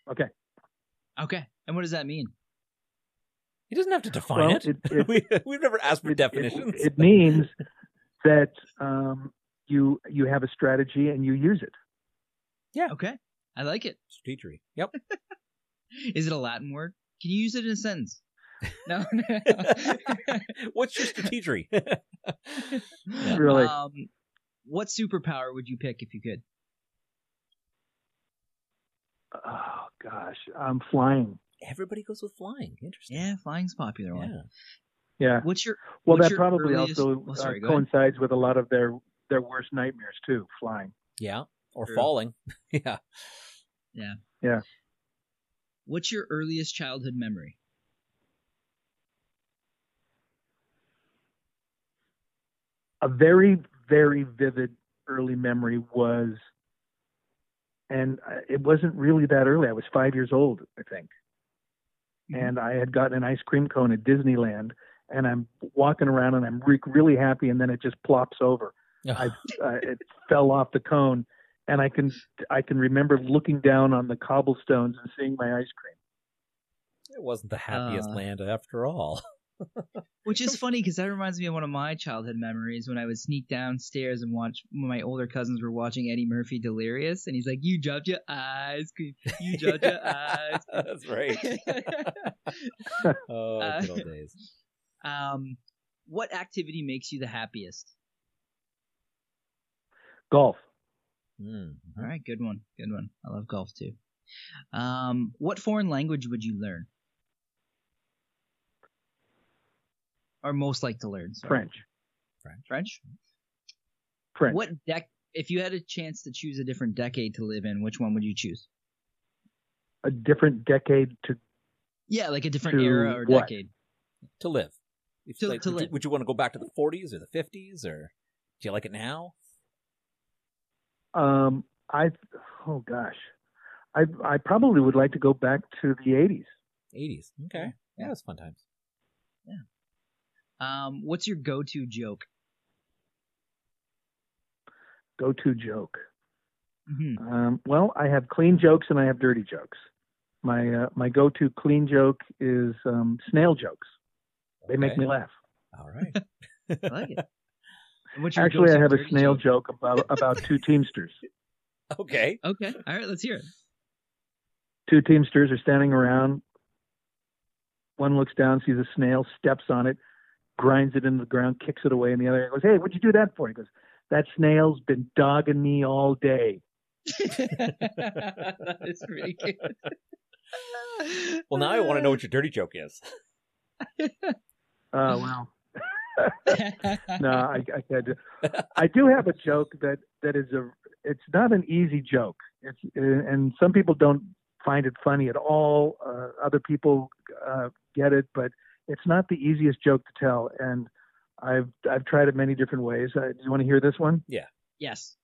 Okay.
Okay, and what does that mean?
He doesn't have to define
Well,
it.
it- it-
we, we've never asked for
it,
definitions.
It, it means that um, you you have a strategy and you use it. Yeah.
Okay, I like it.
Strategery. Yep.
Is it a Latin word? Can you use it in a sentence? No.
What's your strategery? Yeah.
Really,
Um, what superpower would you pick if you could?
oh gosh, I'm flying.
Everybody goes with flying. Interesting.
Yeah, flying's a popular one.
Yeah.
Yeah.
What's your
Well,
what's
that
your
probably
earliest-
also
oh,
uh,
sorry, go ahead.
coincides with a lot of their their worst nightmares too. Flying.
Yeah. Or
True.
falling. yeah. Yeah. Yeah.
What's your earliest childhood memory?
A very very vivid early memory was, and uh, it wasn't really that early. I was five years old, I think.
Mhm.
and I had gotten an ice cream cone at Disneyland, and I'm walking around and I'm re- really happy, and then it just plops over. I, uh, it fell off the cone, and I can I can remember looking down on the cobblestones and seeing my ice cream.
it wasn't the happiest
Uh,
land after all.
Which is funny because that reminds me of one of my childhood memories when I would sneak downstairs and watch when my older cousins were watching Eddie Murphy Delirious, and he's like, "You dropped your eyes, you dropped your eyes."
That's right. oh,
Uh,
good old days.
um, what activity makes you the happiest?
Golf.
Mm.
All right, good one, good one. I love golf too. Um, what foreign language would you learn, or most like to learn? Sorry.
French.
French.
French.
What dec? If you had a chance to choose a different decade to live in, which one would you choose?
A different decade to
Yeah, like a different era or
what?
decade.
To live. If,
To-
like,
to
would, You,
live.
would you want to go back to the 40s or the 50s or do you like it now?
um I oh gosh. I I probably would like to go back to the 80s.
80s. Okay. Yeah, that's fun times.
Um, what's your go-to joke?
Go to joke.
hmm
Um, well, I have clean jokes and I have dirty jokes. My uh, my go to clean joke is um, snail jokes. They make me laugh.
All right.
I like it. And what's your
Actually, I have a snail
joke?
joke about about two teamsters.
okay.
Okay, all right, let's hear it.
Two teamsters are standing around. One looks down, sees a snail, steps on it, grinds it into the ground, kicks it away, and the other guy goes, "Hey, what'd you do that for?" He goes, "That snail's been dogging me all day."
that is pretty good.
Well, now I want to know what your dirty joke is.
Oh well. no, I, I can't. Do. I do have a joke that that is a. It's not an easy joke. It's and some people don't find it funny at all. Uh, other people uh, get it, but it's not the easiest joke to tell. And I've I've tried it many different ways. Uh, do you want to hear this one? Yeah.
Yes.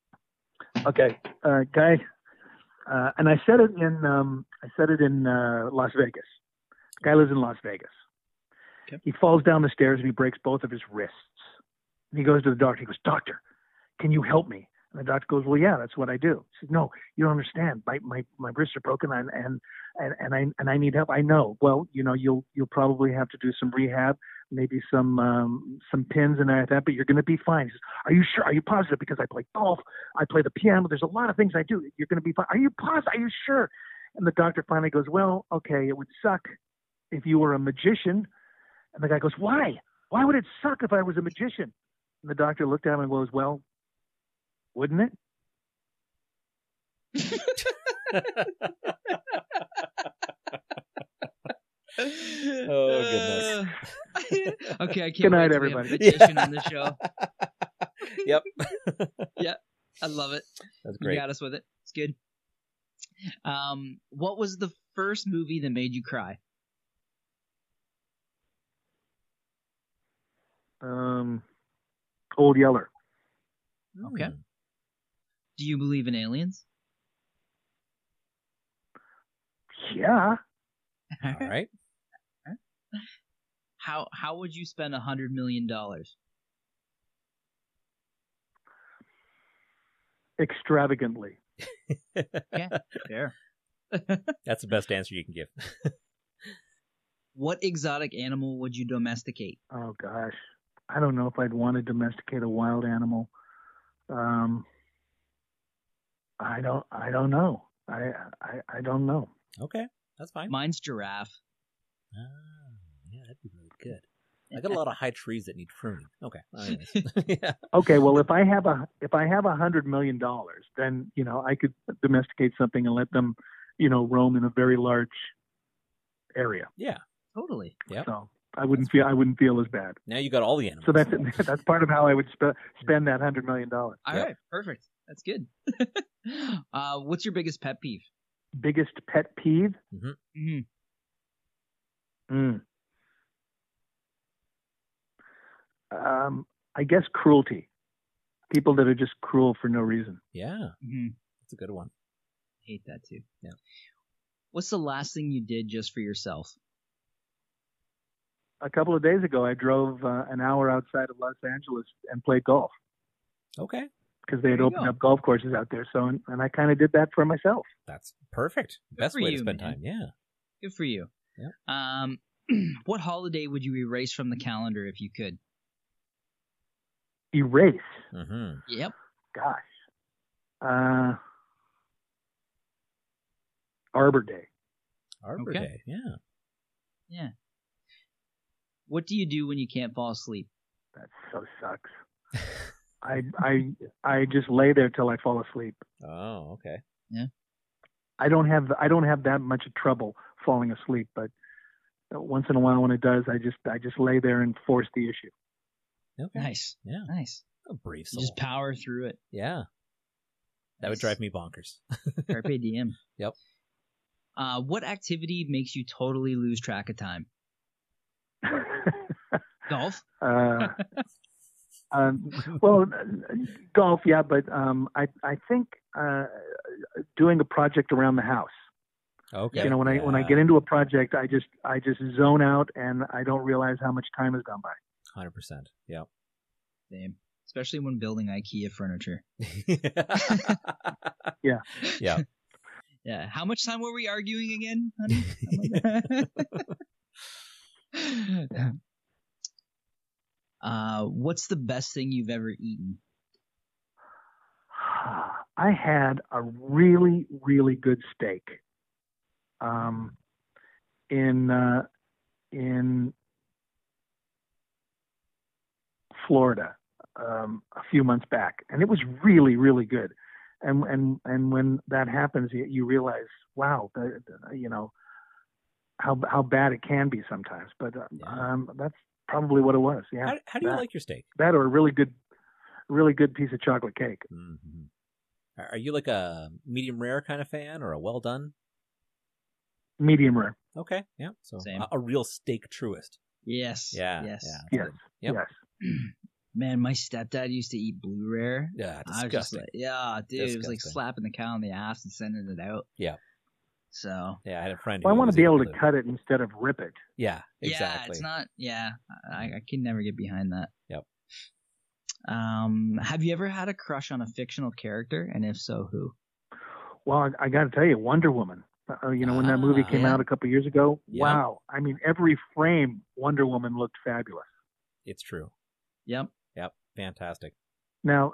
Okay, uh, guy, uh, and I said it in um, I said it in uh, Las Vegas. Guy lives in Las Vegas.
Okay.
He falls down the stairs and he breaks both of his wrists. And he goes to the doctor. He goes, "Doctor, can you help me? And the doctor goes, well, yeah, that's what I do. He says, no, you don't understand. My my my wrists are broken, and and and, I and I need help. I know. Well, you know, you'll you'll probably have to do some rehab, maybe some um, some pins and like that, but you're going to be fine. He says, are you sure? Are you positive? Because I play golf, I play the piano. There's a lot of things I do. You're going to be fine. Are you positive? Are you sure? And the doctor finally goes, well, okay, it would suck if you were a magician. And the guy goes, why? Why would it suck if I was a magician? And the doctor looked at him and goes, well, wouldn't it?
Oh, goodness.
okay, I can't
Good night,
wait till we have
everybody.
a magician on the show.
yep.
Yeah, I love it.
That's
You
great.
got us with it. It's good. Um, what was the first movie that made you cry?
Um, Old Yeller.
Okay.
Hmm.
Do you believe in aliens?
Yeah.
All right.
How how would you spend a hundred million dollars?
Extravagantly.
Yeah, fair.
That's the best answer you can give.
What exotic animal would you domesticate?
Oh gosh, I don't know if I'd want to domesticate a wild animal. Um, I don't. I don't know. I. I, I don't know.
Okay. That's fine.
Mine's giraffe.
Ah, yeah, that'd be really good. I got a lot of high trees that need pruning. Okay. Yeah.
Okay. Well, if I have a if I have a hundred million dollars, then you know I could domesticate something and let them, you know, roam in a very large area.
Yeah.
Totally.
Yeah.
So I wouldn't feel I wouldn't feel as bad.
Now you got all the animals.
So that's that's part of how I would sp- spend that hundred million dollars.
All
Yep.
right, perfect. That's good. uh, what's your biggest pet peeve?
Biggest pet peeve?
Mm-hmm.
Mm. Um, I guess cruelty. People that are just cruel for no reason.
yeah.
Mm-hmm.
That's a good one.
Hate that too.
Yeah.
What's the last thing you did just for yourself?
A couple of days ago, I drove uh, an hour outside of Los Angeles and played golf
Okay.
Because they had opened
go.
up golf courses out there. So, and, and I kind of did that for myself.
That's perfect. Best
for
way to spend
man.
time. Yeah.
Good for you.
Yep.
Um, what holiday would you erase from the calendar if you could?
Erase.
Mm-hmm.
Yep.
Gosh. Uh, Arbor Day.
Arbor
Okay.
Day. Yeah.
Yeah. What do you do when you can't fall asleep?
That so sucks. I I I just lay there till I fall asleep.
Oh, okay. Yeah.
I don't have I don't have that much trouble falling asleep, but once in a while when it does, I just I just lay there and force the issue.
Okay.
Nice.
Yeah.
Nice.
A brave
You
soul.
just power through it.
yeah. That would drive me bonkers.
Carpe diem.
Yep.
Uh, what activity makes you totally lose track of time? Golf.
uh, um, well, golf, yeah, but um, I I think uh, doing a project around the house.
Okay.
You know, when I when I get into a project, I just I just zone out and I don't realize how much time has gone by.
Hundred percent. Yeah.
Same. Especially when building IKEA furniture.
Yeah.
Yeah.
Yeah. How much time were we arguing again, honey? uh, what's the best thing you've ever eaten?
I had a really, really good steak um, in uh, in Florida um, a few months back, and it was really, really good. And and and when that happens, you, you realize, wow, the, the, you know how how bad it can be sometimes. But uh,
Yeah.
um, that's probably what it was. Yeah,
How, how do you
that,
like your steak?
that or a really good, really good piece of chocolate cake.
hmm Are are you like a medium rare kind of fan or a well done?
Medium rare.
Okay. Yeah. So
Same.
a, a real steak truist.
Yes.
Yeah.
Yes.
Yeah. that's
Yes.
good. Yep.
Yes.
Man, my stepdad used to eat blue rare.
Yeah.
I was just
Disgusting.
like, yeah, dude, it was like slapping the cow in the ass and sending it out.
Yeah.
So
yeah. I had a friend.
Well, I want to be able to
to
cut it instead of rip it.
Yeah.
yeah,
Exactly.
it's not. Yeah, I, I can never get behind that.
Yep.
Um, have you ever had a crush on a fictional character, and if so, who?
Well, I, I got to tell you, Wonder Woman. Uh, you know, when that movie
Ah,
came
yeah.
out a couple years ago,
Yeah.
wow! I mean, every frame Wonder Woman looked fabulous.
It's true.
Yep.
Yep. Fantastic.
Now,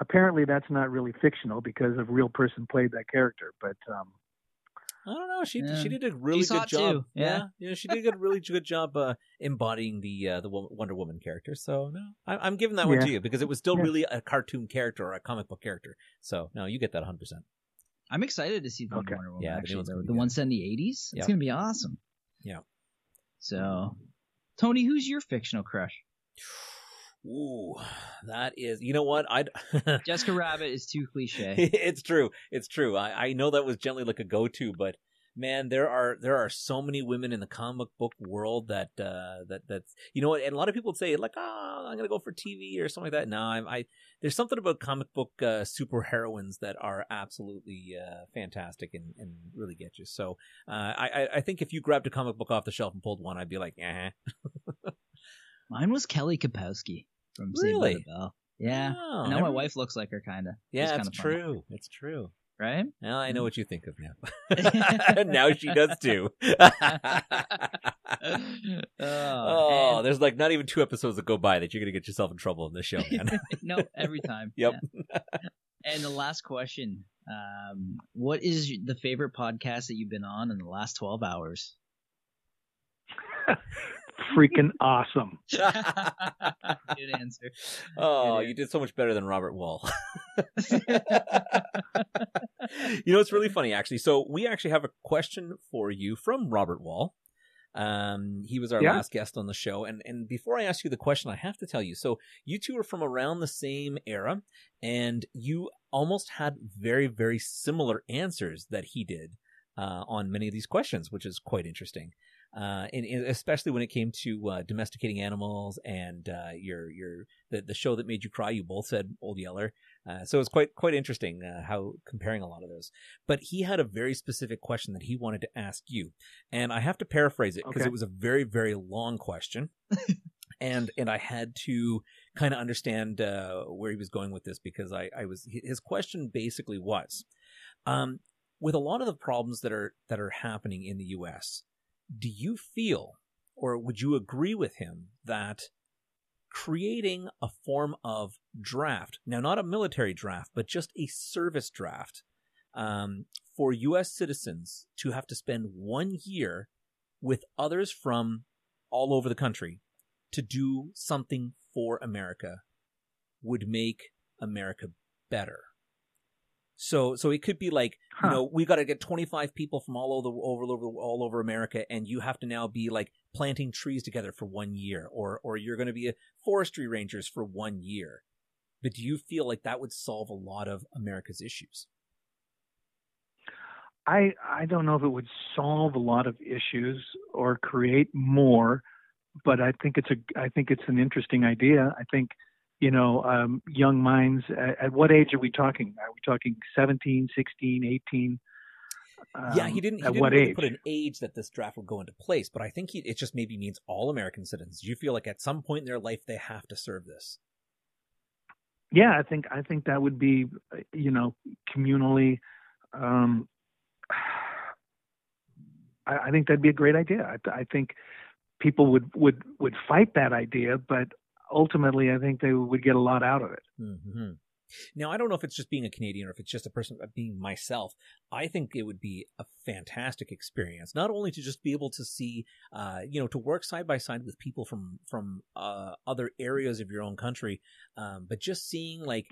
apparently, that's not really fictional because a real person played that character. But um,
I don't know. She
Yeah.
she did a really
She's
good job.
too, yeah.
yeah, She did a really good job uh, embodying the uh, the Wonder Woman character. So no, I, I'm giving that one to you because it was still
Yeah.
really a cartoon character or a comic book character. So no, you get that 100. percent
I'm excited to see the
Okay.
Wonder Woman.
Yeah, the
actually, the, the one set in the 80s. It's gonna be awesome.
Yeah.
So, Tony, who's your fictional crush?
Ooh, that is. You know what? I.
Jessica Rabbit is too cliche.
it's true. It's true. I, I know that was gently like a go to, but man, there are there are so many women in the comic book world that uh that that's you know what, and a lot of people say like, oh, I'm gonna go for TV or something like that. No, I'm, I there's something about comic book uh, super heroines that are absolutely uh, fantastic and, and really get you. So uh, I I- I think if you grabbed a comic book off the shelf and pulled one, I'd be like, eh.
Mine was Kelly Kapowski from Saved by
Really?
the Bell. Yeah.
Oh,
I know my
never-
wife looks like her, kind of.
Yeah, it's true. It's true.
Right?
Now I know
Mm.
what you think of now. now she does too.
oh,
oh, there's like not even two episodes that go by that you're gonna get yourself in trouble in this show, man.
no, every time.
Yep.
Yeah. And the last question: um, What is the favorite podcast that you've been on in the last twelve hours?
Freaking awesome.
Good answer.
oh,
Good
you did so much better than Robert Wall. you know, it's really funny actually. So we actually have a question for you from Robert Wall. Um, he was our
Yeah.
last guest on the show, and and before I ask you the question, I have to tell you. So you two are from around the same era, and you almost had very very similar answers that he did uh, on many of these questions, which is quite interesting. Uh, and, and especially when it came to uh, domesticating animals and uh, your your the, the show that made you cry, you both said Old Yeller. Uh, so it's quite quite interesting uh, how comparing a lot of those. But he had a very specific question that he wanted to ask you, and I have to paraphrase it because
Okay.
it was a very very long question, and and I had to kind of understand uh, where he was going with this because I I was his question basically was, um, with a lot of the problems that are that are happening in the U.S. Do you feel, or would you agree with him that creating a form of draft, now not a military draft, but just a service draft, um, for U.S. citizens to have to spend one year with others from all over the country to do something for America would make America better. So, so it could be like,
Huh.
you know, we got to get 25 people from all over, over, over, all over America, and you have to now be like planting trees together for one year, or, or you're going to be a forestry rangers for one year. But do you feel like that would solve a lot of America's issues?
I I don't know if it would solve a lot of issues or create more, but I think it's a I think it's an interesting idea. I think you know um, young minds. At, at what age are we talking? Are we talking 17, 16, 18?
yeah,
Um,
he didn't. He
at
didn't
what
really
age?
put an age that this draft would go into place, but I think he, it just maybe means all American citizens. Do you feel like at some point in their life they have to serve this?
yeah, I think I think that would be you know communally. Um, I, I think that'd be a great idea. I, I think people would would would fight that idea, but ultimately, I think they would get a lot out of it.
hmm Now, I don't know if it's just being a Canadian or if it's just a person uh, being myself. I think it would be a fantastic experience, not only to just be able to see, uh, you know, to work side by side with people from from uh, other areas of your own country, um, but just seeing like,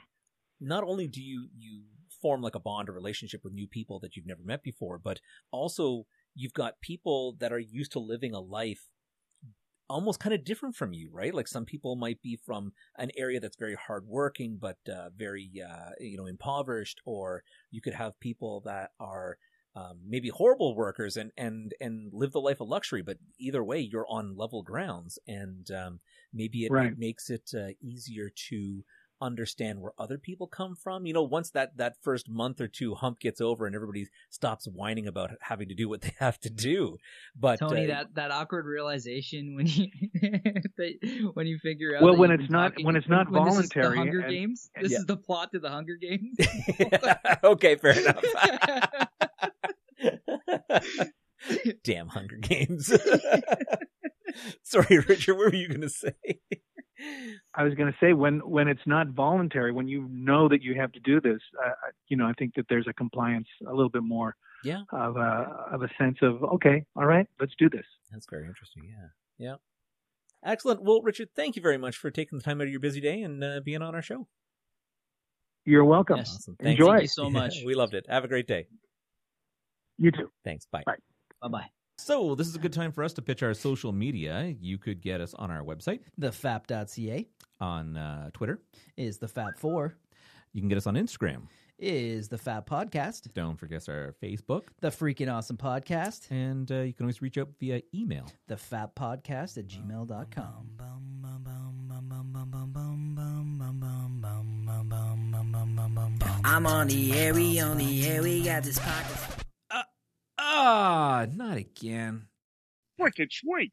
not only do you you form like a bond or relationship with new people that you've never met before, but also you've got people that are used to living a life almost kind of different from you, right? Like some people might be from an area that's very hardworking, but uh, very uh, you know impoverished, or you could have people that are um, maybe horrible workers and and and live the life of luxury. But either way, you're on level grounds, and um, maybe it,
Right.
it makes it uh, easier to understand where other people come from. You know, once that that first month or two hump gets over and everybody stops whining about having to do what they have to do. But
Tony,
uh,
that, that awkward realization when you that, when you figure out
Well, when
you've
it's
been
not-
talking-
when it's not
when this is the
voluntary
Hunger
and-
Games. This
Yeah.
is the plot to the Hunger Games.
okay, fair enough. Damn Hunger Games. Sorry, Richard, what were you going to say?
I was going to say when when it's not voluntary, when you know that you have to do this, uh, I- you know, I think that there's a compliance a little bit more
Yeah.
of a of a sense of okay, all right, let's do this.
That's very interesting. Yeah. Yeah. Excellent. Well, Richard, thank you very much for taking the time out of your busy day and uh, being on our show.
You're welcome.
Yes.
Awesome.
Enjoy.
Thank you so much.
we loved it. Have a great day.
You too.
Thanks. Bye.
Bye.
Bye bye.
So, this is a good time for us to pitch our social media. You could get us on our website,
Thefap.ca
on uh, Twitter.
is the Fap Four.
You can get us on Instagram.
Is the Fap Podcast.
Don't forget our Facebook.
The freaking awesome podcast.
And uh, you can always reach out via email.
The Fap Podcast at gmail.com. I'm on the air, we on the air, we got this podcast.
Ah, not again.
Wicked sweet.